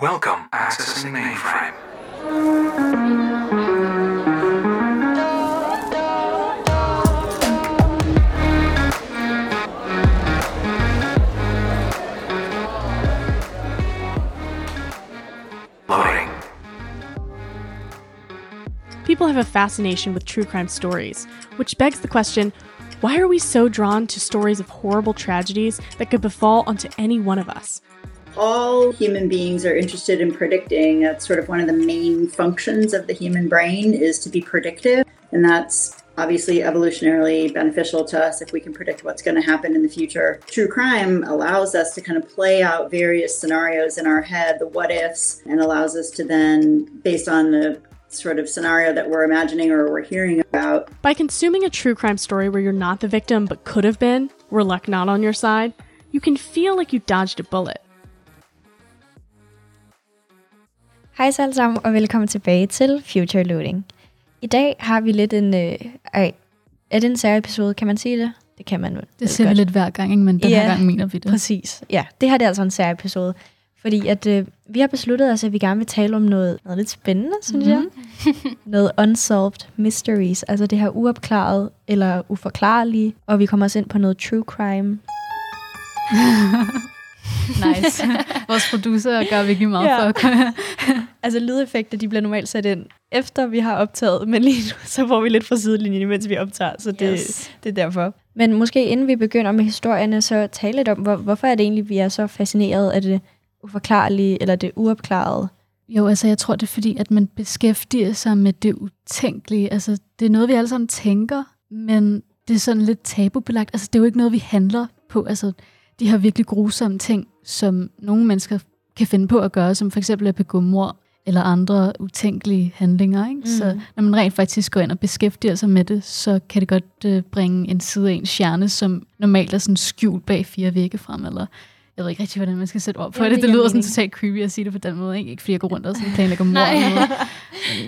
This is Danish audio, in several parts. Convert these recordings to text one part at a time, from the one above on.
Welcome. Accessing mainframe. Loading. People have a fascination with true crime stories, which begs the question why are we so drawn to stories of horrible tragedies that could befall onto any one of us? All human beings are interested in predicting. That's sort of one of the main functions of the human brain is to be predictive. And that's obviously evolutionarily beneficial to us if we can predict what's going to happen in the future. True crime allows us to kind of play out various scenarios in our head the what ifs and allows us to then based on the sort of scenario that we're imagining or we're hearing about By consuming a true crime story where you're not the victim but could have been, were luck not on your side, you can feel like you dodged a bullet. Hej alle sammen, og velkommen tilbage til Future Loading. I dag har vi lidt en... Øh, ej, er det en særlig kan man sige det? Det kan man vel. Det siger vi lidt hver gang, ikke? men den Ja, her gang mener vi det. Præcis. Ja, det her det er altså en særlig episode. Fordi at øh, vi har besluttet os, at vi gerne vil tale om noget, noget lidt spændende, synes mm-hmm. jeg. noget unsolved mysteries, altså det her uopklaret eller uforklarlige. Og vi kommer også ind på noget true crime. Nice. Vores producer gør virkelig meget Ja. for Altså lydeffekter, de bliver normalt sat ind efter vi har optaget, men lige nu så får vi lidt fra sidelinjen, mens vi optager, så det, Yes. det er derfor. Men måske inden vi begynder med historierne, så tale lidt om, hvor, hvorfor er det egentlig, vi er så fascineret af det uforklarlige eller det uopklarede. Jo, altså jeg tror, det er fordi, at man beskæftiger sig med det utænkelige. Altså det er noget, vi alle sammen tænker, men det er sådan lidt tabubelagt. Altså det er jo ikke noget, vi handler på. Altså de her virkelig grusomme ting, som nogle mennesker kan finde på at gøre, som for eksempel at begå mord eller andre utænkelige handlinger. Ikke? Mm. Så når man rent faktisk går ind og beskæftiger sig med det, så kan det godt øh, bringe en side af ens hjerne, som normalt er sådan skjult bag fire vægge frem, eller jeg ved ikke rigtig, hvordan man skal sætte op på Ja, det. det Det lyder sådan mening. totalt creepy at sige det på den måde. Ikke, ikke fordi jeg går rundt og sådan planlægger. Men,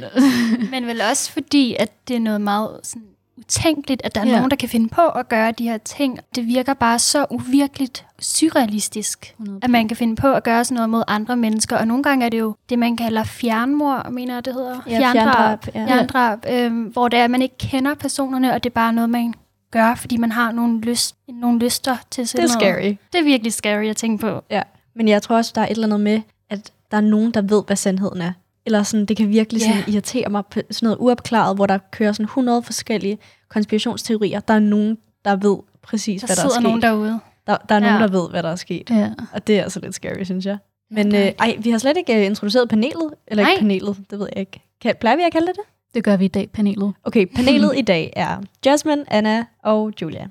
øh, Men vel også fordi, at det er noget meget sådan, utænkeligt, at der er Ja. nogen, der kan finde på at gøre de her ting. Det virker bare så uvirkeligt surrealistisk, 100%. at man kan finde på at gøre sådan noget mod andre mennesker. Og nogle gange er det jo det, man kalder fjernmord, mener jeg, det hedder. Ja, fjerndrab, ja. Fjerndrab, øhm, hvor det er, at man ikke kender personerne, og det er bare noget, man gør, fordi man har nogle, lyst, nogle lyster til Det sådan er noget. scary. Det er virkelig scary at tænke på. Ja. Men jeg tror også, der er et eller andet med, at der er nogen, der ved, hvad sandheden er. Eller sådan, det kan virkelig sådan Ja. irritere mig på sådan noget uopklaret, hvor der kører sådan 100 forskellige konspirationsteorier. Der er nogen, der ved præcis, Der hvad der er sidder sket. nogen derude. Der, der er nogen, Ja. der ved, hvad der er sket. ja. Og det er altså lidt scary, synes jeg. Men øh, ej, vi har slet ikke øh, introduceret panelet. Eller ikke panelet, det ved jeg ikke. Kan, plejer vi at kalde det det? Det gør vi i dag, panelet. Okay, panelet i dag er Jasmine, Anna og Julia.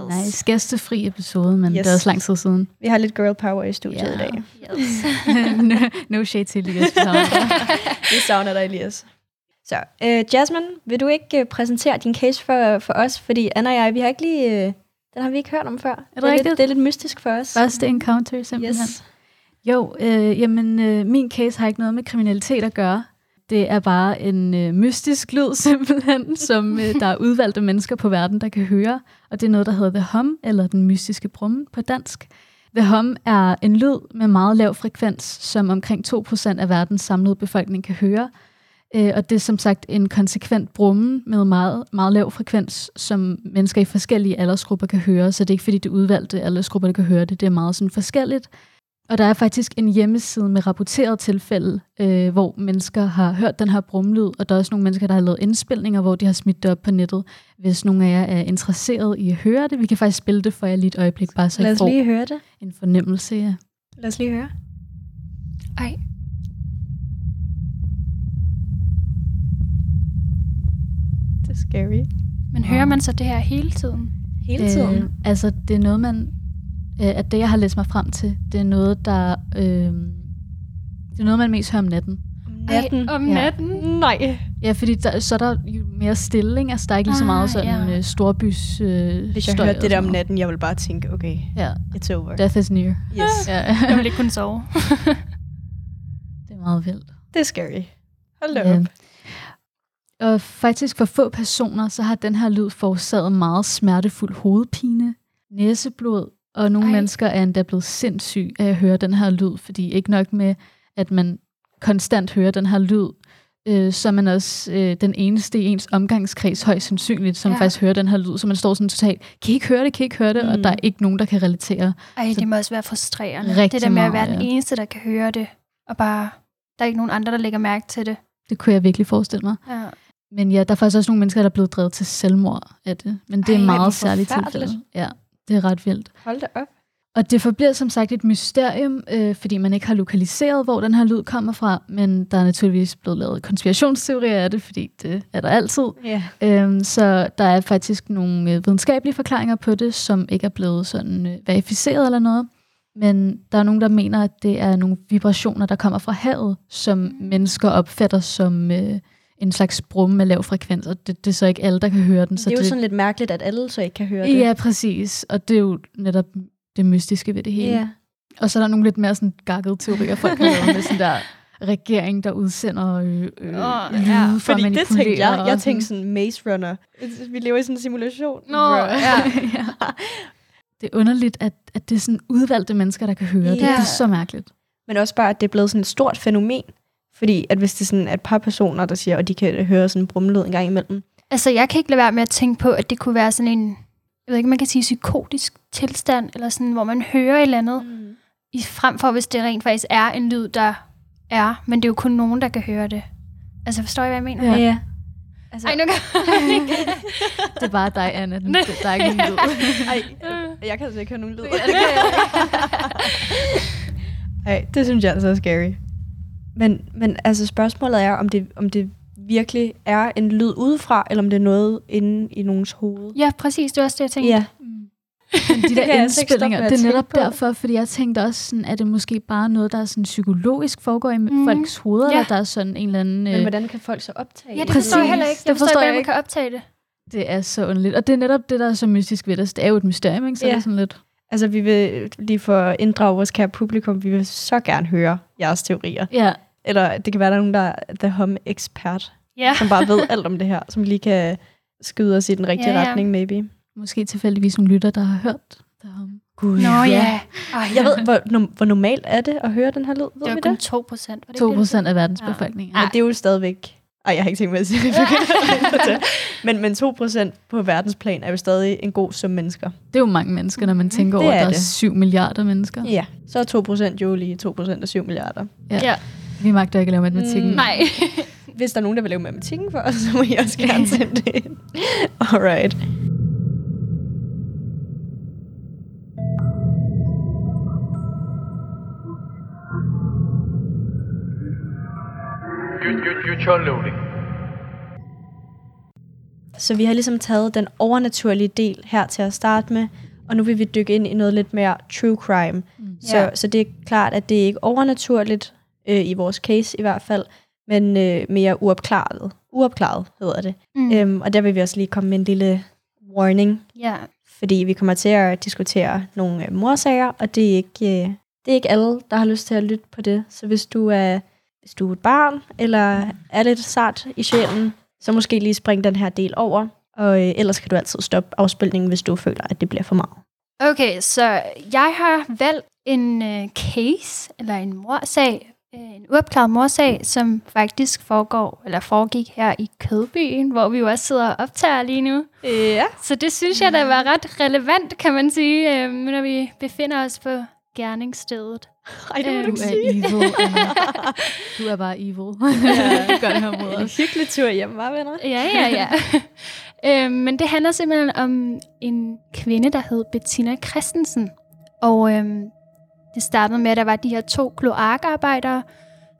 Nice. Gæstefri episode, men yes. Yes. det er også lang tid siden. Vi har lidt girl power i studiet Ja. i dag. Yes. no, no shade til Elias. vi savner dig. Elias. Så, øh, Jasmine, vil du ikke øh, præsentere din case for, for os? Fordi Anna og jeg, vi har ikke lige... Øh, den har vi ikke hørt om før. det, er lidt, det er lidt mystisk for os. Første encounter, simpelthen. Yes. Jo, øh, jamen, øh, min case har ikke noget med kriminalitet at gøre. Det er bare en øh, mystisk lyd, simpelthen, som øh, der er udvalgte mennesker på verden, der kan høre. Og det er noget, der hedder The Hum, eller den mystiske brummen på dansk. The Hum er en lyd med meget lav frekvens, som omkring 2% af verdens samlede befolkning kan høre. Øh, og det er som sagt en konsekvent brummen med meget, meget lav frekvens, som mennesker i forskellige aldersgrupper kan høre. Så det er ikke fordi, det er udvalgte aldersgrupper, der kan høre det. Det er meget sådan forskelligt. Og der er faktisk en hjemmeside med rapporterede tilfælde, øh, hvor mennesker har hørt den her brumlyd, og der er også nogle mennesker, der har lavet indspilninger, hvor de har smidt det op på nettet. Hvis nogle af jer er interesseret i at høre det, vi kan faktisk spille det for jer lige et øjeblik, bare så Lad I os får lige høre det. en fornemmelse. Ja. Lad os lige høre. Ej. Det er scary. Men hører man så det her hele tiden? Hele tiden. Øh, altså, det er noget, man... Øh, at det, jeg har læst mig frem til, det er noget, der... Øh, det er noget, man mest hører om natten. natten. Ej, om Ja. natten? Nej. Ja, fordi der, så er der jo mere stille, ikke? Altså, der er ikke lige så meget Ah, sådan ja. øh, storbys øh, Hvis jeg hørte det der om natten, jeg vil bare tænke, okay, Ja, it's over. death is near. Yes. Ja, Jeg vil ikke kunne sove. det er meget vildt. Det er scary. Hold da Ja. op. Og faktisk for få personer, så har den her lyd forårsaget meget smertefuld hovedpine, næseblod, og nogle Ej. Mennesker er endda blevet sindssyge af at høre den her lyd, fordi ikke nok med, at man konstant hører den her lyd, øh, så er man også øh, den eneste i ens omgangskreds højst sandsynligt, som Ja. faktisk hører den her lyd, så man står sådan totalt, kan I ikke høre det, kan I ikke høre det? Mm. Og der er ikke nogen, der kan relatere. Ej, Så- det må også være frustrerende. Rigtig det der med at være meget, den ja. eneste, der kan høre det, og bare, der er ikke nogen andre, der lægger mærke til det. Det kunne jeg virkelig forestille mig. Ja. Men ja, der er faktisk også nogle mennesker, der er blevet drevet til selvmord af det. Men det er Ej, hvor meget særligt tilfælde. Ja, det er ret vildt. Hold da op. Og det forbliver som sagt et mysterium, øh, fordi man ikke har lokaliseret, hvor den her lyd kommer fra, men der er naturligvis blevet lavet konspirationsteorier af det, fordi det er der altid. Ja. Øhm, så der er faktisk nogle øh, videnskabelige forklaringer på det, som ikke er blevet sådan øh, verificeret eller noget. Men der er nogen, der mener, at det er nogle vibrationer, der kommer fra havet, som mennesker opfatter som øh, en slags brumme med lav frekvens, og det, det er så ikke alle, der kan høre den. Så det er jo det, sådan lidt mærkeligt, at alle så ikke kan høre det. Ja, præcis. Og det er jo netop det mystiske ved det hele. Ja. Og så er der nogle lidt mere sådan gakkede teorier, folk har med sådan der regering, der udsender øh, øh, Åh, lyde ja. for Fordi det tænkte jeg. Jeg tænkte sådan Maze Runner. Vi lever i sådan en simulation. Nå, ja. ja. Det er underligt, at, at det er sådan udvalgte mennesker, der kan høre det. Ja. Det er så mærkeligt. Men også bare, at det er blevet sådan et stort fænomen. Fordi at hvis det er sådan et par personer, der siger, og de kan høre sådan en brummelyd en gang imellem. Altså, jeg kan ikke lade være med at tænke på, at det kunne være sådan en, jeg ved ikke, man kan sige psykotisk tilstand, eller sådan, hvor man hører et eller andet, Mm. i, frem for hvis det rent faktisk er en lyd, der er, men det er jo kun nogen, der kan høre det. Altså, forstår I, hvad jeg mener? Ja. ja. Altså, Ej, nu kan Det er bare dig, Anna. Den, der er ikke nogen lyd. ej, jeg kan altså ikke høre nogen lyd. Ej, det synes jeg altså er scary. Men, men altså spørgsmålet er, om det, om det virkelig er en lyd udefra, eller om det er noget inde i nogens hoved. Ja, præcis. Det var også det, jeg tænkte. Ja. Men de kan der altså indspillinger, at det er netop på. derfor, fordi jeg tænkte også sådan, er det måske bare noget, der er sådan psykologisk foregår i mm. folks hoveder, Ja. eller der er sådan en eller anden... Men øh, hvordan kan folk så optage Ja, det Præcis. forstår jeg heller ikke. Det Jeg forstår, forstår ikke, man kan optage det. Det er så underligt. Og det er netop det, der er så mystisk ved det. Det er jo et mysterium, ikke? Så ja. det er sådan lidt... Altså, vi vil lige for at inddrage vores kære publikum, vi vil så gerne høre jeres teorier. Ja, Eller det kan være, der er nogen, der er the hum expert, Ja. som bare ved alt om det her, som lige kan skyde os i den rigtige Ja, ja. retning, maybe. måske tilfældigvis nogle lytter, der har hørt det om. Gud, Nå ja. Ej, Jeg ved, hvor, no, hvor normalt er det at høre den her lyd? Ved det var kun det? 2 procent. 2 procent af verdens Ja. befolkning. Men det er jo stadigvæk... Ej, jeg har ikke tænkt mig at sige det. men, men 2% på verdensplan er jo stadig en god sum mennesker. Det er jo mange mennesker, når man tænker Det over, at er der er det. 7 milliarder mennesker. Ja, så er 2% jo lige 2% af 7 milliarder. Ja. Vi magter ikke at lave matematikken. Mm. Nej. Hvis der er nogen, der vil lave matematikken for os, så må I også gerne sende det ind. Alright. Loading. Så vi har ligesom taget den overnaturlige del her til at starte med, og nu vil vi dykke ind i noget lidt mere true crime. Mm. Så, Ja. så det er klart, at det er ikke overnaturligt, øh, i vores case i hvert fald, men øh, mere uopklaret. Uopklaret hedder det. Mm. Øhm, og der vil vi også lige komme med en lille warning, Ja. fordi vi kommer til at diskutere nogle øh, morsager, og det er ikke øh, det er ikke alle, der har lyst til at lytte på det. Så hvis du er hvis du er et barn eller er lidt sart i sjælen, så måske lige spring den her del over, og øh, ellers kan du altid stoppe afspilningen, hvis du føler, at det bliver for meget. Okay, så jeg har valgt en øh, case, eller en morsag, øh, en uopklaret morsag, som faktisk foregår, eller foregik her i Kødbyen, hvor vi jo også sidder og optager lige nu. Ja. Så det synes jeg, der var ret relevant, kan man sige, øh, når vi befinder os på gerningsstedet. Ej, det må Øh, du Du ikke er sige. evil. Du er bare evil. du gør det her mod En hyggelig tur hjem, var venner? Ja, ja, ja. øhm, men det handler simpelthen om en kvinde, der hed Bettina Christensen. Og øhm, det startede med, at der var de her to kloakarbejdere,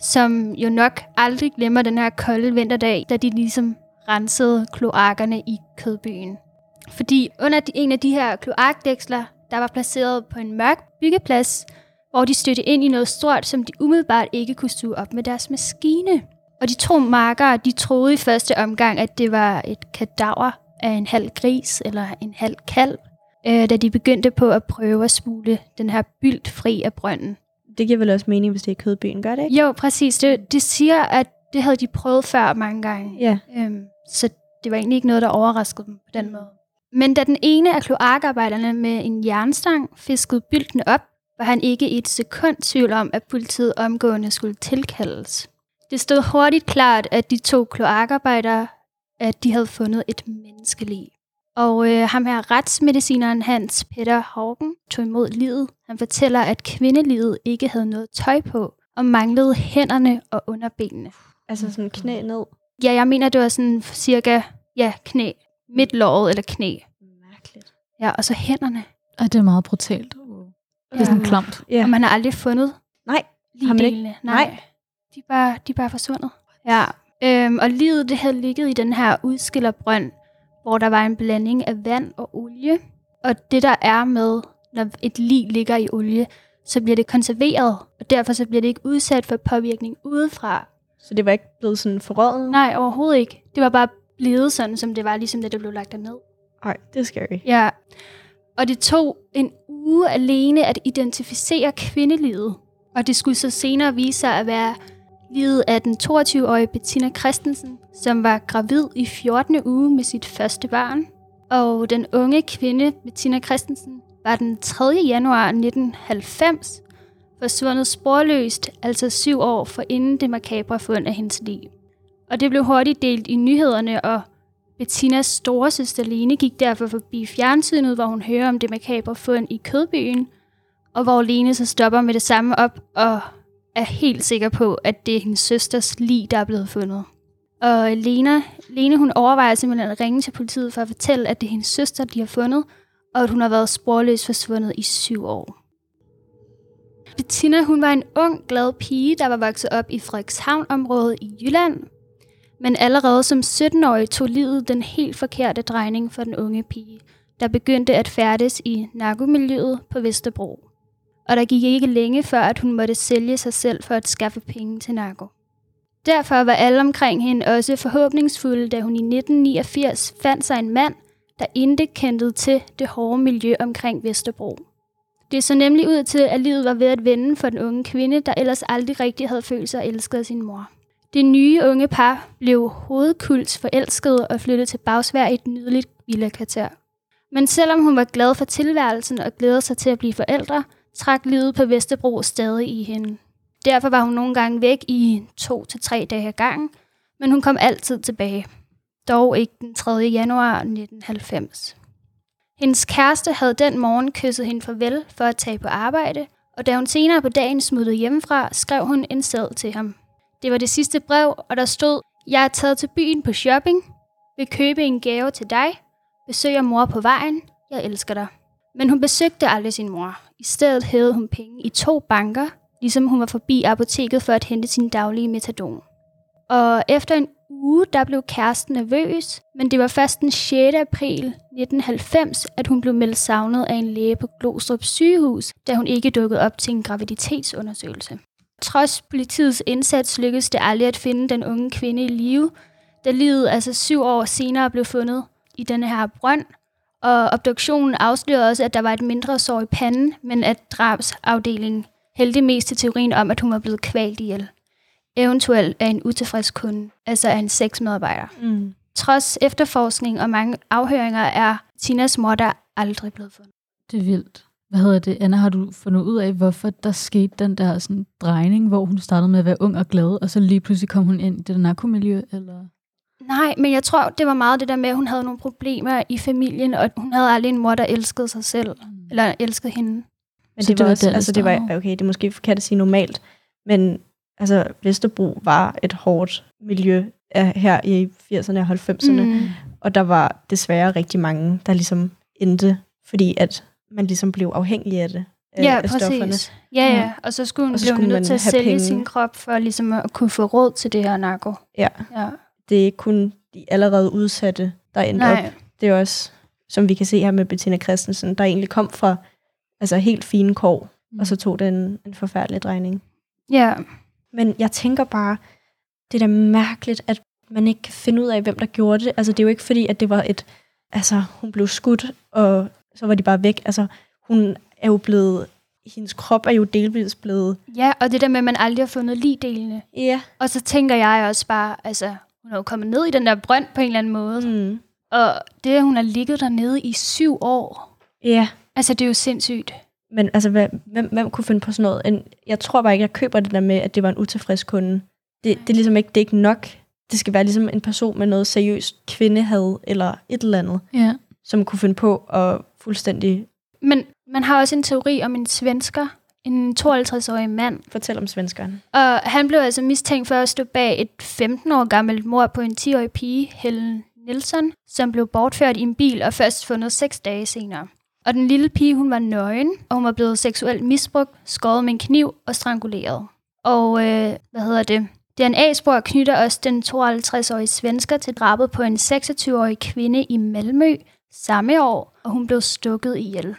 som jo nok aldrig glemmer den her kolde vinterdag, da de ligesom rensede kloakkerne i Kødbyen. Fordi under de, en af de her kloakdæksler, der var placeret på en mørk byggeplads, hvor de stødte ind i noget stort, som de umiddelbart ikke kunne suge op med deres maskine. Og de to markere, de troede i første omgang, at det var et kadaver af en halv gris eller en halv kalv, øh, da de begyndte på at prøve at smule den her bylt fri af brønden. Det giver vel også mening, hvis det er kødbyen, gør det ikke? Jo, præcis. Det, det siger, at det havde de prøvet før mange gange. Ja. Øhm, så det var egentlig ikke noget, der overraskede dem på den måde. Men da den ene af kloakarbejderne med en jernstang fiskede bylten op, var han ikke i et sekund tvivl om, at politiet omgående skulle tilkaldes. Det stod hurtigt klart, at de to kloakarbejdere, at de havde fundet et menneskeliv. Og øh, ham her retsmedicineren Hans Peter Haugen tog imod livet. Han fortæller, at kvindelivet ikke havde noget tøj på, og manglede hænderne og underbenene. Altså sådan knæ ned. Ja, jeg mener, det var sådan cirka ja, knæ. Midt låret eller knæ. Mærkeligt. Ja, og så hænderne. Og det er meget brutalt. Det er sådan klamt. Ja. Og man har aldrig fundet Nej, lige Har man ikke? delene. Nej. De er bare, de er bare forsvundet. Ja. Øhm, og livet det havde ligget i den her udskillerbrønd, hvor der var en blanding af vand og olie. Og det der er med, når et lig ligger i olie, så bliver det konserveret, og derfor så bliver det ikke udsat for påvirkning udefra. så det var ikke blevet sådan forrådet? Nej, overhovedet ikke. Det var bare blevet sådan, som det var, ligesom da det blev lagt derned. Nej, det er scary. Ja. Og det tog en uge alene at identificere kvindelivet. Og det skulle så senere vise sig at være livet af den 22-årige Bettina Christensen, som var gravid i 14. uge med sit første barn. Og den unge kvinde, Bettina Christensen, var den 3. januar 1990 forsvundet sporløst, altså syv år for inden det makabre fund af hendes liv. Og det blev hurtigt delt i nyhederne, og Bettinas store søster Lene gik derfor forbi fjernsynet, hvor hun hører om det makabre fund i Kødbyen, og hvor Lene så stopper med det samme op og er helt sikker på, at det er hendes søsters lig, der er blevet fundet. Og Lena, Lene hun overvejer simpelthen at ringe til politiet for at fortælle, at det er hendes søster, de har fundet, og at hun har været sporløst forsvundet i syv år. Bettina hun var en ung, glad pige, der var vokset op i Frederikshavn-området i Jylland, men allerede som 17-årig tog livet den helt forkerte drejning for den unge pige, der begyndte at færdes i narkomiljøet på Vesterbro. Og der gik ikke længe før, at hun måtte sælge sig selv for at skaffe penge til narko. Derfor var alle omkring hende også forhåbningsfulde, da hun i 1989 fandt sig en mand, der intet kendte til det hårde miljø omkring Vesterbro. Det så nemlig ud til, at livet var ved at vende for den unge kvinde, der ellers aldrig rigtig havde følt sig elsket af sin mor. Det nye unge par blev hovedkuls forelskede og flyttede til Bagsvær i et nydeligt villakvarter. Men selvom hun var glad for tilværelsen og glædede sig til at blive forældre, trak livet på Vesterbro stadig i hende. Derfor var hun nogle gange væk i to til tre dage ad gangen, men hun kom altid tilbage. Dog ikke den 3. januar 1990. Hendes kæreste havde den morgen kysset hende farvel for at tage på arbejde, og da hun senere på dagen smuttede hjemmefra, skrev hun en sæd til ham. Det var det sidste brev, og der stod, Jeg er taget til byen på shopping, vil købe en gave til dig, besøger mor på vejen, jeg elsker dig. Men hun besøgte aldrig sin mor. I stedet hævede hun penge i to banker, ligesom hun var forbi apoteket for at hente sin daglige metadon. Og efter en uge, der blev kæresten nervøs, men det var først den 6. april 1990, at hun blev meldt savnet af en læge på Glostrup sygehus, da hun ikke dukkede op til en graviditetsundersøgelse. Trods politiets indsats lykkedes det aldrig at finde den unge kvinde i live, da livet altså syv år senere blev fundet i denne her brønd, og obduktionen afslørede også, at der var et mindre sår i panden, men at drabsafdelingen hældte mest til teorien om, at hun var blevet kvalt ihjel. Eventuelt af en utilfreds kunde, altså af en sexmedarbejder. Mm. Trods efterforskning og mange afhøringer er Tinas mor der aldrig blevet fundet. Det er vildt. Hvad hedder det? Anna, har du fundet ud af, hvorfor der skete den der sådan, drejning, hvor hun startede med at være ung og glad, og så lige pludselig kom hun ind i det der narkomiljø? Eller? Nej, men jeg tror, det var meget det der med, at hun havde nogle problemer i familien, og hun havde aldrig en mor, der elskede sig selv, Mm. eller elskede hende. Men Så det, det var også, det altså det var, okay, det er måske forkert at sige normalt, men altså Vesterbro var et hårdt miljø af- her i 80'erne og 90'erne, mm. og der var desværre rigtig mange, der ligesom endte, fordi at man ligesom blev afhængig af det. af- Ja, af stofferne. præcis. Ja, ja. Og så skulle hun Og så skulle nødt man til at sælge penge. sin krop for ligesom at kunne få råd til det her narko. Ja. Ja. Det er ikke kun de allerede udsatte, der endte Nej. op. Det er også, som vi kan se her med Bettina Christensen, der egentlig kom fra altså helt fine kår, mm. og så tog det en, en forfærdelig drejning. Ja. Men jeg tænker bare, det er da mærkeligt, at man ikke kan finde ud af, hvem der gjorde det. Altså, det er jo ikke fordi, at det var et... Altså, hun blev skudt, og så var de bare væk. Altså, hun er jo blevet... Hendes krop er jo delvis blevet... ja, og det der med, at man aldrig har fundet ligdelene. Ja. Og så tænker jeg også bare, altså, hun er jo kommet ned i den der brønd på en eller anden måde. Mm. Og det, at hun har ligget dernede i syv år, Ja. altså det er jo sindssygt. Men altså, hvem, hvem kunne finde på sådan noget? En, jeg tror bare ikke, jeg køber det der med, at det var en utilfreds kunde. Det, det er ligesom ikke, det er ikke nok. Det skal være ligesom en person med noget seriøst kvindehad eller et eller andet, Ja. som kunne finde på at fuldstændig Men man har også en teori om en svensker, en 52-årig mand, fortælle om svenskeren. Og han blev altså mistænkt for at stå bag et 15 år gammelt mord på en 10-årig pige, Helen Nielsen, som blev bortført i en bil og først fundet seks dage senere. Og den lille pige, hun var nøgen, og hun var blevet seksuelt misbrugt, skåret med en kniv og stranguleret. Og øh, hvad hedder det? DNA-spor knytter også den 52-årige svensker til drabet på en 26-årig kvinde i Malmø samme år, og hun blev stukket ihjel.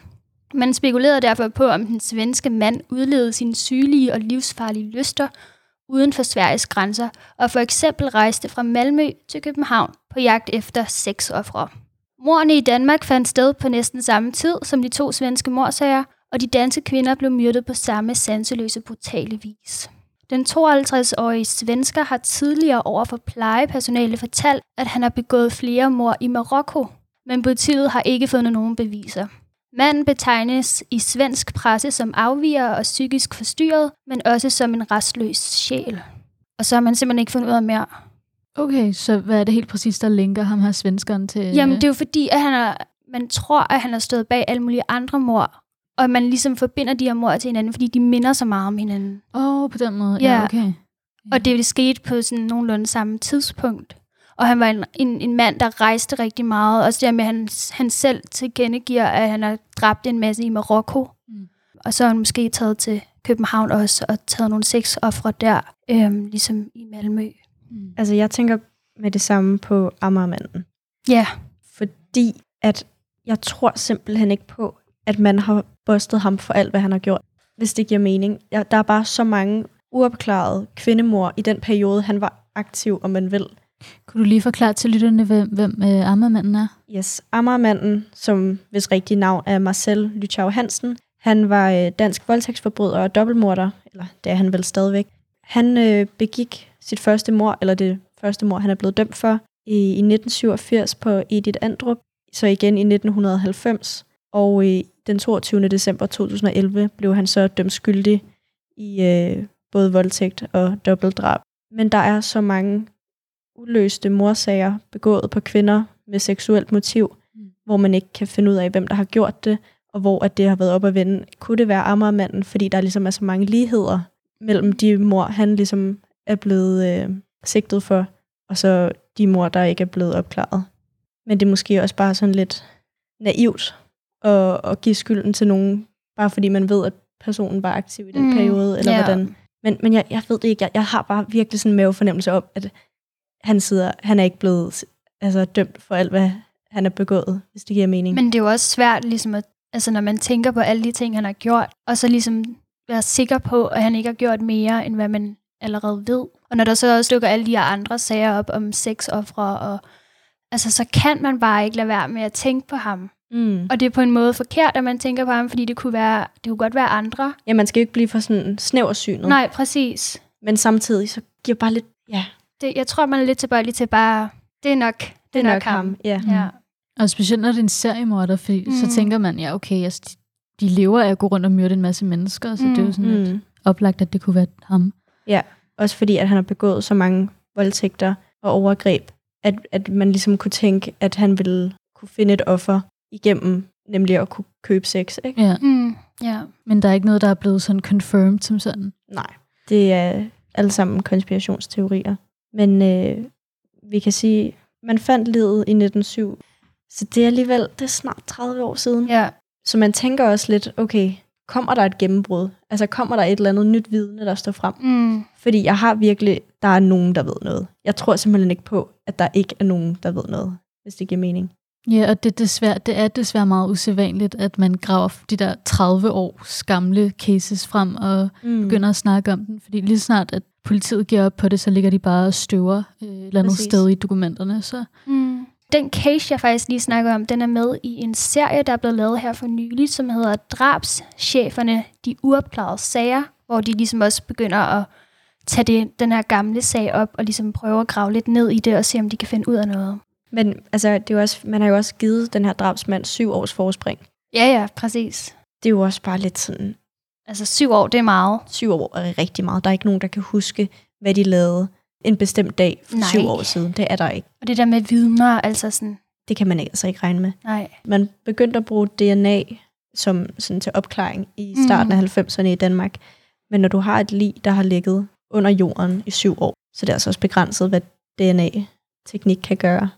Man spekulerede derfor på, om den svenske mand udlevede sine sygelige og livsfarlige lyster uden for Sveriges grænser, og for eksempel rejste fra Malmø til København på jagt efter sexoffre. Mordene i Danmark fandt sted på næsten samme tid som de to svenske morsager, og de danske kvinder blev myrdet på samme sanseløse brutale vis. Den 52-årige svensker har tidligere over for plejepersonale fortalt, at han har begået flere mord i Marokko, men politiet har ikke fundet nogen beviser. Manden betegnes i svensk presse som afviger og psykisk forstyrret, men også som en restløs sjæl. Og så har man simpelthen ikke fundet ud af mere. Okay, så hvad er det helt præcis, der linker ham her svenskeren til? Jamen, det er jo fordi, at han er, man tror, at han har stået bag alle mulige andre mord, og man ligesom forbinder de her mord til hinanden, fordi de minder så meget om hinanden. Åh, oh, på den måde. Ja. Ja, okay. Og det skete på sådan nogenlunde samme tidspunkt. Og han var en, en, en mand, der rejste rigtig meget. Også det med, at han, han selv tilkendegiver, at han har dræbt en masse i Marokko. Mm. Og så har han måske taget til København også, og taget nogle sexoffre der, øhm, ligesom i Malmø. Mm. Altså, jeg tænker med det samme på Amagermanden. Ja, Fordi at jeg tror simpelthen ikke på, at man har bustet ham for alt, hvad han har gjort. Hvis det giver mening. Ja, der er bare så mange uopklarede kvindemor i den periode, han var aktiv, om man vil. Kunne du lige forklare til lytterne, hvem, hvem øh, Ammermanden er? Yes, Amagermanden, som hvis rigtige navn er Marcel Lychau Hansen, han var øh, dansk voldtægtsforbryder og dobbeltmorder, eller det er han vel stadigvæk. Han øh, begik sit første mor, eller det første mor, han er blevet dømt for, i, i 1987 på Edith Andrup, så igen i 1990. Og øh, den 22. december 2011 blev han så dømt skyldig i øh, både voldtægt og dobbeltdrab. Men der er så mange uløste morsager begået på kvinder med seksuelt motiv, mm. hvor man ikke kan finde ud af, hvem der har gjort det, og hvor at det har været op at vende. Kunne det være Amagermanden, fordi der ligesom er så mange ligheder mellem de mor, han ligesom er blevet øh, sigtet for, og så de mor, der ikke er blevet opklaret. Men det er måske også bare sådan lidt naivt at, at give skylden til nogen, bare fordi man ved, at personen var aktiv i den Mm, periode, eller ja. hvordan. Men, men jeg, jeg ved det ikke. Jeg, jeg har bare virkelig sådan en mavefornemmelse om, at han sidder, han er ikke blevet altså, dømt for alt, hvad han er begået, hvis det giver mening. men det er jo også svært, ligesom at, altså når man tænker på alle de ting, han har gjort, og så ligesom være sikker på, at han ikke har gjort mere, end hvad man allerede ved. Og når der så også dukker alle de her andre sager op om sexoffre, og altså, så kan man bare ikke lade være med at tænke på ham. mm. Og det er på en måde forkert, at man tænker på ham, fordi det kunne, være, det kunne godt være andre. Ja, man skal jo ikke blive for sådan snæversynet. Nej, præcis. Men samtidig så giver bare lidt, ja, Det, jeg tror, man er lidt tilbøjelig til bare, det er nok, det, det er nok ham. Ja. Ja. Og specielt når det er en seriemorder, fordi mm. så Mm. tænker man, ja okay, altså, de, de lever af at gå rundt og myrde en masse mennesker, så mm. det er jo sådan mm. lidt Mm. oplagt, at det kunne være ham. Også fordi, at han har begået så mange voldtægter og overgreb, at, at man ligesom kunne tænke, at han ville kunne finde et offer igennem, nemlig at kunne købe sex. Ikke? Ja. Mm, ja. Men der er ikke noget, der er blevet sådan confirmed som sådan. Nej, det er alle sammen konspirationsteorier. Men øh, vi kan sige, man fandt livet i 1907, så det er alligevel, det er snart 30 år siden. ja. Så man tænker også lidt, okay, kommer der et gennembrud? Altså kommer der et eller andet nyt vidne, der står frem? Mm, Fordi jeg har virkelig, der er nogen, der ved noget. Jeg tror simpelthen ikke på, at der ikke er nogen, der ved noget, hvis det giver mening. Ja, og det, er desværre, det er desværre meget usædvanligt, at man graver de der 30 års gamle cases frem og Mm. begynder at snakke om den. Fordi lige snart, at politiet giver op på det, så ligger de bare og støver øh, et eller andet Præcis. sted i dokumenterne. Så mm. Den case, jeg faktisk lige snakker om, den er med i en serie, der er blevet lavet her for nylig, som hedder Drabscheferne, de uopklarede sager, hvor de ligesom også begynder at tage det, den her gamle sag op og ligesom prøve at grave lidt ned i det og se, om de kan finde ud af noget. Men altså, det er jo også, man har jo også givet den her drabsmand syv års forspring. Ja, ja, præcis. Det er jo også bare lidt sådan, Altså syv år, det er meget. syv år er rigtig meget. Der er ikke nogen, der kan huske, hvad de lavede en bestemt dag for Nej. syv år siden. Det er der ikke. Og det der med vidner, altså sådan, Det kan man altså ikke regne med. nej. Man begyndte at bruge DNA som sådan til opklaring i starten Mm. af 90'erne i Danmark. Men når du har et lig, der har ligget under jorden i syv år, så det er altså også begrænset, hvad DNA-teknik kan gøre.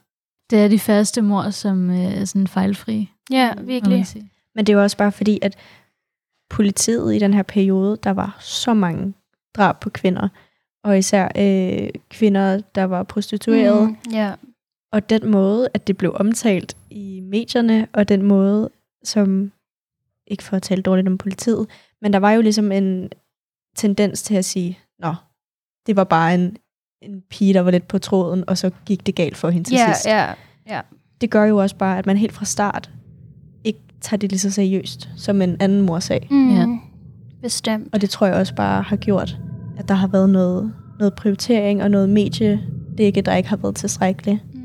Det er de første mor, som øh, er sådan fejlfri. Ja, virkelig. Men det er jo også bare fordi, at politiet i den her periode, der var så mange drab på kvinder, og især øh, kvinder, der var prostituerede. Mm. Ja. Og den måde, at det blev omtalt i medierne, og den måde, som, ikke for at tale dårligt om politiet, men der var jo ligesom en tendens til at sige, nå, det var bare en, en pige, der var lidt på tråden, og så gik det galt for hende til Ja, sidst. ja. Det gør jo også bare, at man helt fra start ikke tager det lige så seriøst som en anden morsag. Mm, Ja. Bestemt. Og det tror jeg også bare har gjort, at der har været noget, noget prioritering og noget mediedække, der ikke har været tilstrækkeligt. Mm.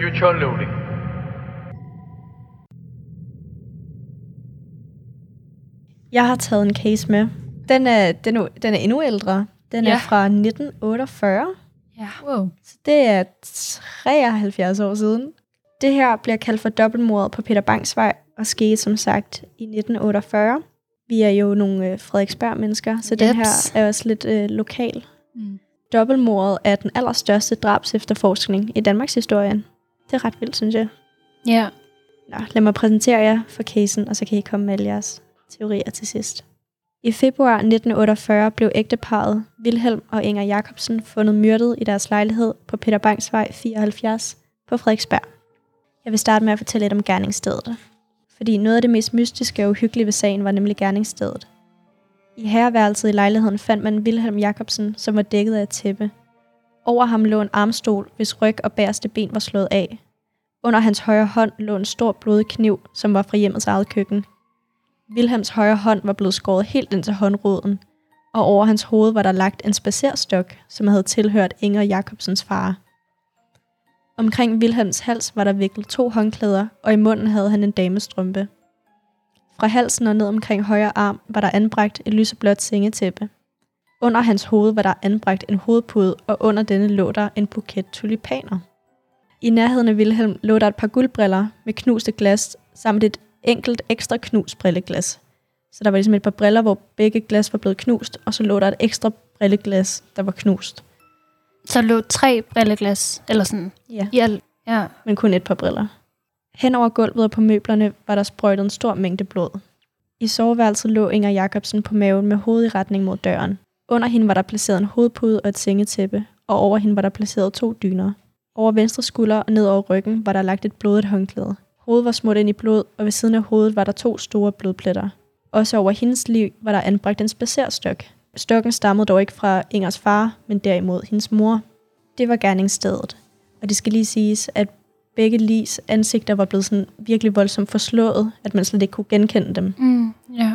Future loading. Jeg har taget en case med. Den er, den er, den er endnu ældre. Den ja. Er fra 1948, Ja. Wow. så det er 73 år siden. Det her bliver kaldt for dobbeltmordet på Peter Bangs vej, og skete som sagt i 1948. Vi er jo nogle øh, Frederiksberg-mennesker, så den Jeps. her er også lidt øh, lokal. Mm. Dobbeltmordet er den allerstørste drabsefterforskning i Danmarks historie. Det er ret vildt, synes jeg. Ja. Nå, lad mig præsentere jer for casen, og så kan I komme med alle jeres teorier til sidst. I februar 1948 blev ægteparet Vilhelm og Inger Jacobsen fundet myrdet i deres lejlighed på Peter Bangs vej 74 på Frederiksberg. Jeg vil starte med at fortælle lidt om gerningsstedet. Fordi noget af det mest mystiske og uhyggelige ved sagen var nemlig gerningsstedet. I herreværelset i lejligheden fandt man Vilhelm Jacobsen, som var dækket af et tæppe. Over ham lå en armstol, hvis ryg og bagerste ben var slået af, under hans højre hånd lå en stor blodig kniv, som var fra hjemmets eget køkken. Vilhelms højre hånd var blevet skåret helt ind til håndroden, og over hans hoved var der lagt en spacerstok, som havde tilhørt Inger Jacobsens far. Omkring Vilhelms hals var der viklet to håndklæder, og i munden havde han en damestrømpe. Fra halsen og ned omkring højre arm var der anbragt et lyseblåt sengetæppe. Under hans hoved var der anbragt en hovedpude, og under denne lå der en buket tulipaner. I nærheden af Wilhelm lå der et par guldbriller med knuste glas, samt et enkelt ekstra knust brilleglas. Så der var ligesom et par briller, hvor begge glas var blevet knust, og så lå der et ekstra brilleglas, der var knust. Så lå tre brilleglas, eller sådan, Ja. i alt. Ja. Men kun et par briller. Hen over gulvet og på møblerne var der sprøjtet en stor mængde blod. I soveværelset lå Inger Jacobsen på maven med hovedet i retning mod døren. Under hende var der placeret en hovedpude og et sengetæppe, og over hende var der placeret to dyner. Over venstre skulder og ned over ryggen var der lagt et blodigt håndklæde. Hovedet var smurt ind i blod, og ved siden af hovedet var der to store blodpletter. Også over hendes liv var der anbragt en spacerstok. Stokken stammede dog ikke fra Ingers far, men derimod hendes mor. Det var gerningsstedet. Og det skal lige siges, at begge Lis ansigter var blevet sådan virkelig voldsomt forslået, at man slet ikke kunne genkende dem. Mm, ja.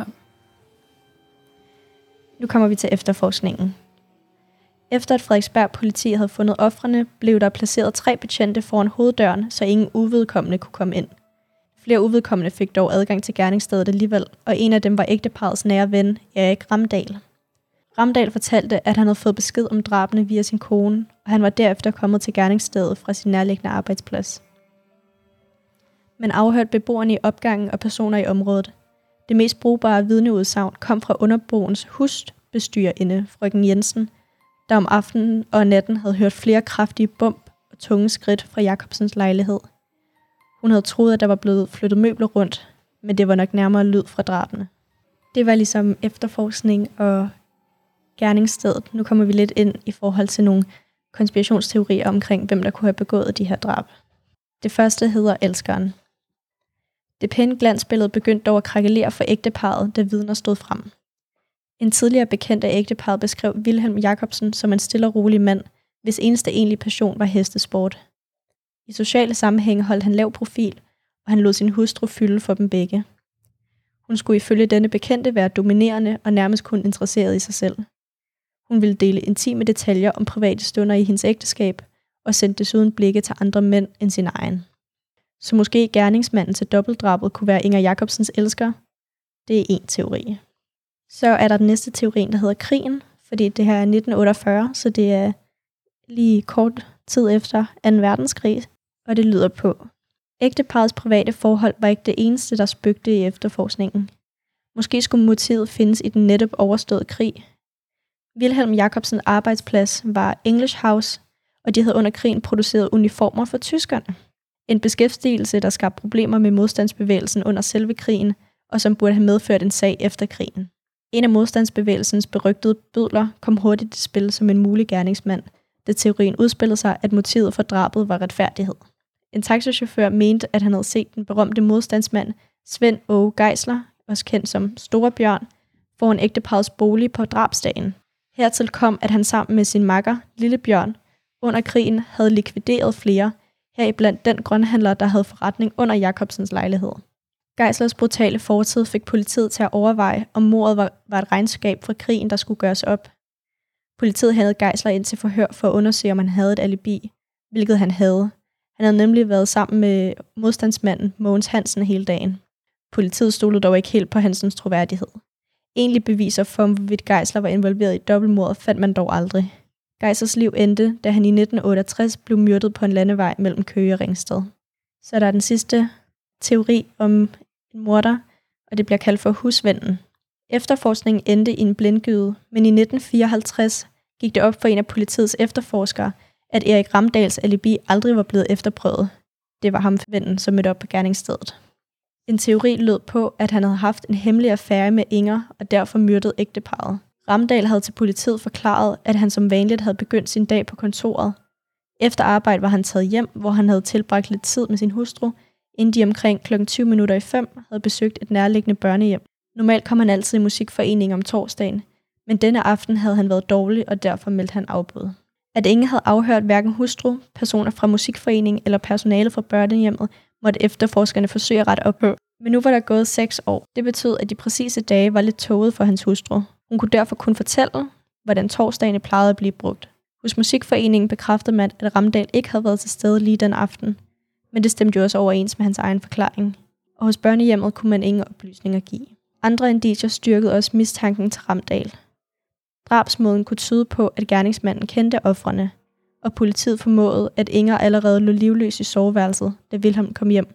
Nu kommer vi til efterforskningen. Efter at Frederiksberg politi havde fundet ofrene, blev der placeret tre betjente foran hoveddøren, så ingen uvedkommende kunne komme ind. Flere uvedkommende fik dog adgang til gerningsstedet alligevel, og en af dem var ægteparets nære ven, Erik Ramdal. Ramdal fortalte, at han havde fået besked om drabene via sin kone, og han var derefter kommet til gerningsstedet fra sin nærliggende arbejdsplads. Men afhørte beboerne i opgangen og personer i området. Det mest brugbare vidneudsagn kom fra underboens husbestyrerinde, frøken Jensen, der om aftenen og natten havde hørt flere kraftige bump og tunge skridt fra Jacobsens lejlighed. Hun havde troet, at der var blevet flyttet møbler rundt, men det var nok nærmere lyd fra drabene. Det var ligesom efterforskning og gerningsstedet. Nu kommer vi lidt ind i forhold til nogle konspirationsteorier omkring, hvem der kunne have begået de her drab. Det første hedder Elskeren. Det pæne glansbillede begyndte dog at krakelere for ægteparet, da vidner stod frem. En tidligere bekendt af ægteparet beskrev Wilhelm Jacobsen som en stille og rolig mand, hvis eneste egentlige passion var hestesport. I sociale sammenhænge holdt han lav profil, og han lod sin hustru fylde for dem begge. Hun skulle ifølge denne bekendte være dominerende og nærmest kun interesseret i sig selv. Hun ville dele intime detaljer om private stunder i hendes ægteskab, og sendte desuden blikke til andre mænd end sin egen. Så måske gerningsmanden til dobbeltdrabet kunne være Inger Jacobsens elsker. Det er en teori. Så er der den næste teori, der hedder krigen, fordi det her er 1948, så det er lige kort tid efter 2. verdenskrig, og det lyder på. Ægteparets private forhold var ikke det eneste, der spøgte i efterforskningen. Måske skulle motivet findes i den netop overståede krig. Wilhelm Jacobsen arbejdsplads var English House, og de havde under krigen produceret uniformer for tyskerne. En beskæftigelse, der skabte problemer med modstandsbevægelsen under selve krigen, og som burde have medført en sag efter krigen. En af modstandsbevægelsens berygtede bødler kom hurtigt i spil som en mulig gerningsmand, da teorien udspillede sig, at motivet for drabet var retfærdighed. En taxachauffør mente, at han havde set den berømte modstandsmand Svend Åge Geisler, også kendt som Store Bjørn, foran ægteparets bolig på drabsdagen. Hertil kom, at han sammen med sin makker, Lille Bjørn, under krigen havde likvideret flere, heriblandt den grønhandler, der havde forretning under Jacobsens lejlighed. Geislers brutale fortid fik politiet til at overveje, om mordet var, var et regnskab fra krigen, der skulle gøres op. Politiet havde Geisler ind til forhør for at undersøge, om han havde et alibi, hvilket han havde. Han havde nemlig været sammen med modstandsmanden Mogens Hansen hele dagen. Politiet stolede dog ikke helt på Hansens troværdighed. Egentlig beviser for, hvorvidt Geisler var involveret i dobbeltmordet, fandt man dog aldrig. Geisers liv endte, da han i 1968 blev myrdet på en landevej mellem Køge og Ringsted. Så der er den sidste teori om en morder, og det bliver kaldt for husvennen. Efterforskningen endte i en blindgyde, men i 1954 gik det op for en af politiets efterforskere, at Erik Ramdals alibi aldrig var blevet efterprøvet. Det var ham vennen, som mødte op på gerningsstedet. En teori lød på, at han havde haft en hemmelig affære med Inger og derfor myrdet ægteparret. Ramdal havde til politiet forklaret, at han som vanligt havde begyndt sin dag på kontoret. Efter arbejde var han taget hjem, hvor han havde tilbragt lidt tid med sin hustru, inden de omkring kl. 20 minutter i 5 havde besøgt et nærliggende børnehjem. Normalt kom han altid i musikforening om torsdagen, men denne aften havde han været dårlig, og derfor meldte han afbud. At ingen havde afhørt hverken hustru, personer fra musikforeningen eller personale fra børnehjemmet, måtte efterforskerne forsøge at rette op på. Men nu var der gået seks år. Det betød, at de præcise dage var lidt tåget for hans hustru. Hun kunne derfor kun fortælle, hvordan torsdagen plejede at blive brugt. Hos Musikforeningen bekræftede man, at Ramdal ikke havde været til stede lige den aften, men det stemte jo også overens med hans egen forklaring. Og hos børnehjemmet kunne man ingen oplysninger give. Andre indicier styrkede også mistanken til Ramdal. Drabsmåden kunne tyde på, at gerningsmanden kendte offrene, og politiet formåede, at Inger allerede lå livløs i soveværelset, da Wilhelm kom hjem.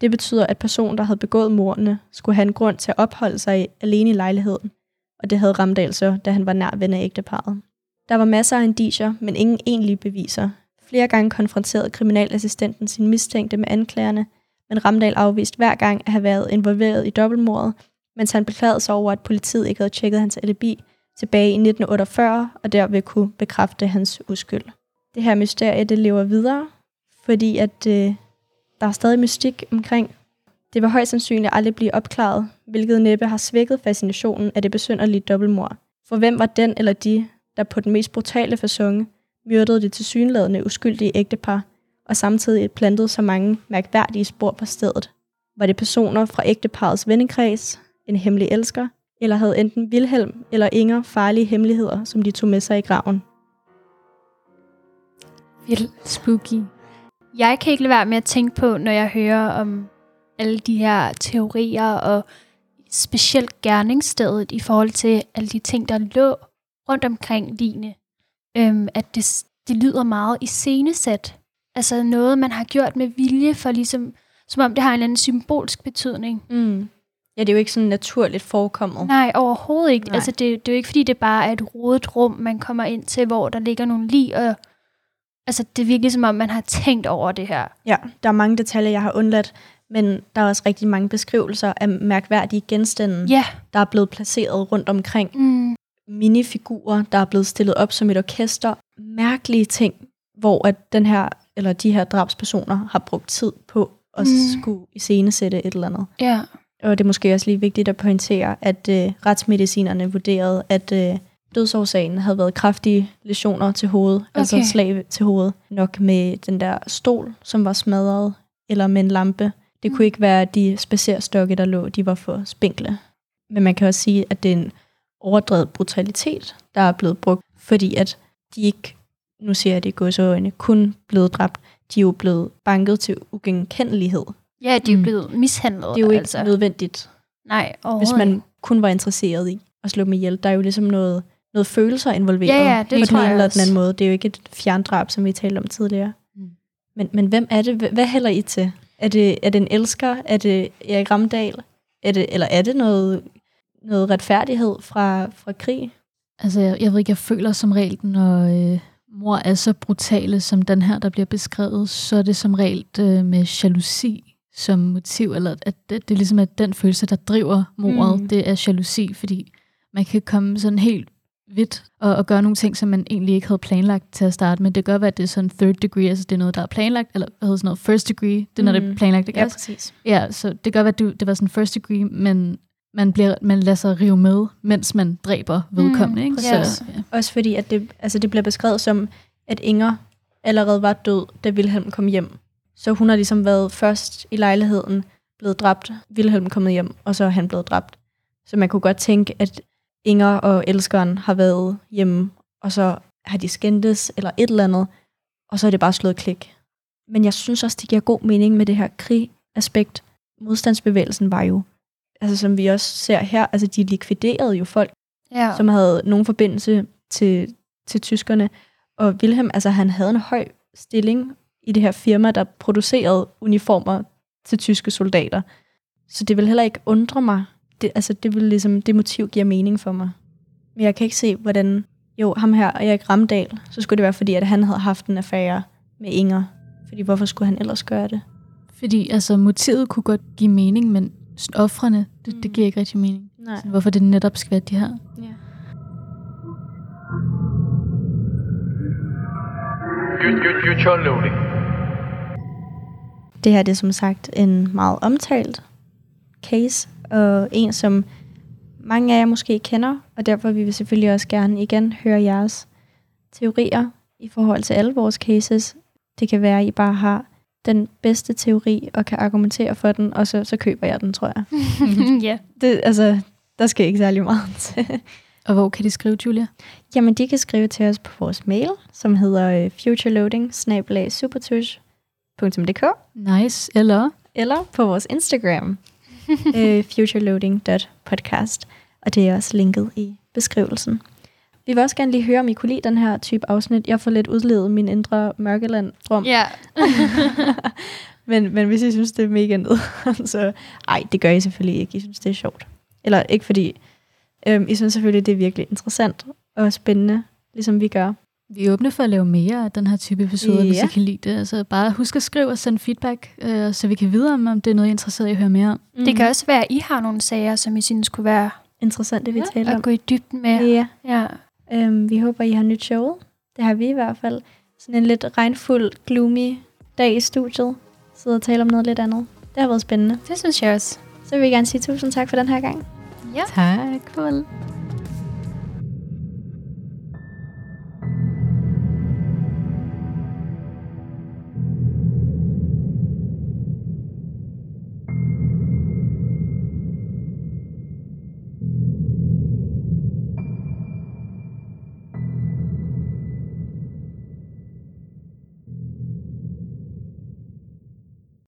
Det betyder, at personen, der havde begået mordene, skulle have en grund til at opholde sig alene i lejligheden, og det havde Ramdal så, da han var nær ven af ægteparret. Der var masser af indicier, men ingen egentlige beviser. Flere gange konfronterede kriminalassistenten sin mistænkte med anklagerne, men Ramdal afviste hver gang at have været involveret i dobbeltmordet, mens han beklagede sig over, at politiet ikke havde tjekket hans alibi tilbage i 1948, og derved kunne bekræfte hans uskyld. Det her mysterie, det lever videre, fordi at øh, der er stadig mystik omkring. Det vil højst sandsynligt aldrig blive opklaret, hvilket næppe har svækket fascinationen af det besynderlige dobbeltmord. For hvem var den eller de, der på den mest brutale fasong myrdede det tilsyneladende uskyldige ægtepar, og samtidig plantede så mange mærkværdige spor på stedet? Var det personer fra ægteparets vennekreds, en hemmelig elsker, eller havde enten Vilhelm eller Inger farlige hemmeligheder, som de tog med sig i graven? Vildt spooky. Jeg kan ikke lade være med at tænke på, når jeg hører om alle de her teorier, og specielt gerningsstedet i forhold til alle de ting, der lå rundt omkring Line, øhm, at det, det lyder meget i scenesæt. Altså noget, man har gjort med vilje, for ligesom, som om det har en eller anden symbolsk betydning. Mm. Ja, det er jo ikke sådan naturligt forekommet. Nej, overhovedet ikke. Nej. Altså, det, det er jo ikke, fordi det bare er et rodet rum, man kommer ind til, hvor der ligger nogle lig, og altså, det er virkelig som om, man har tænkt over det her. Ja, der er mange detaljer, jeg har undladt, men der er også rigtig mange beskrivelser af mærkværdige genstande, Ja. der er blevet placeret rundt omkring. Mm. Minifigurer, der er blevet stillet op som et orkester. Mærkelige ting, hvor at den her, eller de her drabspersoner har brugt tid på at Mm. skulle iscenesætte et eller andet. Ja. Og det er måske også lige vigtigt at pointere, at øh, retsmedicinerne vurderede, at øh, dødsårsagen havde været kraftige lesioner til hovedet, okay. altså Okay. slag til hovedet. Nok med den der stol, som var smadret, eller med en lampe. Det kunne ikke være de spacerstokke, der lå, de var for spinkle. Men man kan også sige, at det er en overdrevet brutalitet, der er blevet brugt, fordi at de ikke nu siger jeg det i gåseøjne, kun blevet dræbt. De er jo blevet banket til ugenkendelighed. Ja, de er Mm. blevet mishandlet. Det er jo ikke altså. nødvendigt, Nej, hvis man kun var interesseret i at slå dem ihjel. Der er jo ligesom noget, noget følelser involveret Ja, ja, det på den ene eller den anden måde. Det er jo ikke et fjerndrab, som vi talte om tidligere. Mm. Men, men hvem er det? Hva- Hvad hælder I til? Er det, er det en elsker? Er det Erik Ramdal? Er det, eller er det noget, noget retfærdighed fra, fra krig? Altså, jeg, jeg ved ikke, jeg føler som regel, når øh, mor er så brutale som den her, der bliver beskrevet, så er det som regel øh, med jalousi som motiv, eller at det, det er ligesom at den følelse, der driver mordet, Mm. mm. det er jalousi, fordi man kan komme sådan helt vidt og, og gøre nogle ting, som man egentlig ikke havde planlagt til at starte med. Det kan godt være, at det er sådan third degree, altså det er noget, der er planlagt, eller hvad hedder sådan noget, first degree, det er, når det er Mm. planlagt, ikke Ja, præcis. Ja, så det kan godt være, at du, det var sådan first degree, men man, bliver, man lader sig rive med, mens man dræber vedkommende. Mm, ikke? præcis. Så, ja. Også fordi, at det, altså det bliver beskrevet som, at Inger allerede var død, da Wilhelm kom hjem. Så hun har ligesom været først i lejligheden, blevet dræbt, Wilhelm kommet hjem, og så er han blevet dræbt. Så man kunne godt tænke, at Inger og elskeren har været hjemme, og så har de skændtes, eller et eller andet, og så er det bare slået klik. Men jeg synes også, det giver god mening med det her krig-aspekt. Modstandsbevægelsen var jo, altså som vi også ser her, altså de likviderede jo folk, Ja. som havde nogen forbindelse til, til tyskerne. Og Wilhelm, altså han havde en høj stilling i det her firma, der producerede uniformer til tyske soldater. Så det vil heller ikke undre mig. Det, altså det vil ligesom, det motiv giver mening for mig. Men jeg kan ikke se, hvordan... Jo, ham her, Erik Ramdal, så skulle det være fordi, at han havde haft en affære med Inger. Fordi hvorfor skulle han ellers gøre det? Fordi altså, motivet kunne godt give mening, men offrene, det, det giver ikke rigtig mening. Nej. Sådan, hvorfor det netop skal være de her. Ja. Good, good, good shot loading. Det her det er som sagt en meget omtalt case, og en, som mange af jer måske kender, og derfor vil vi selvfølgelig også gerne igen høre jeres teorier i forhold til alle vores cases. Det kan være, at I bare har den bedste teori og kan argumentere for den, og så, så køber jeg den, tror jeg. ja. Det, altså, der skal ikke særlig meget til. Og hvor kan de skrive, Julia? Jamen, de kan skrive til os på vores mail, som hedder øh, futureloading Nice. Eller? eller på vores Instagram, øh, futureloading.podcast, og det er også linket i beskrivelsen. Vi vil også gerne lige høre, om I kunne lide den her type afsnit. Jeg får lidt udlevet min indre mørkeland-drøm. Ja. Men, men hvis I synes, det er mega ned, så ej, det gør I selvfølgelig ikke. I synes, det er sjovt. Eller ikke fordi, øhm, I synes selvfølgelig, det er virkelig interessant og spændende, ligesom vi gør. Vi er åbne for at lave mere af den her type episoder, hvis Ja. I kan lide det. Altså bare husk at skrive og sende feedback, øh, så vi kan vide, om, om det er noget, I er interesseret i at høre mere om. Det kan også være, at I har nogle sager, som I synes kunne være interessant, det vi taler om. at gå i dybden med. Ja. Ja. Øhm, vi håber, I har nyt showet. Det har vi i hvert fald. Sådan en lidt regnfuld, gloomy dag i studiet. Sidde og tale om noget lidt andet. Det har været spændende. Det synes jeg også. Så vil jeg gerne sige tusind tak for den her gang. Ja. Tak. Cool.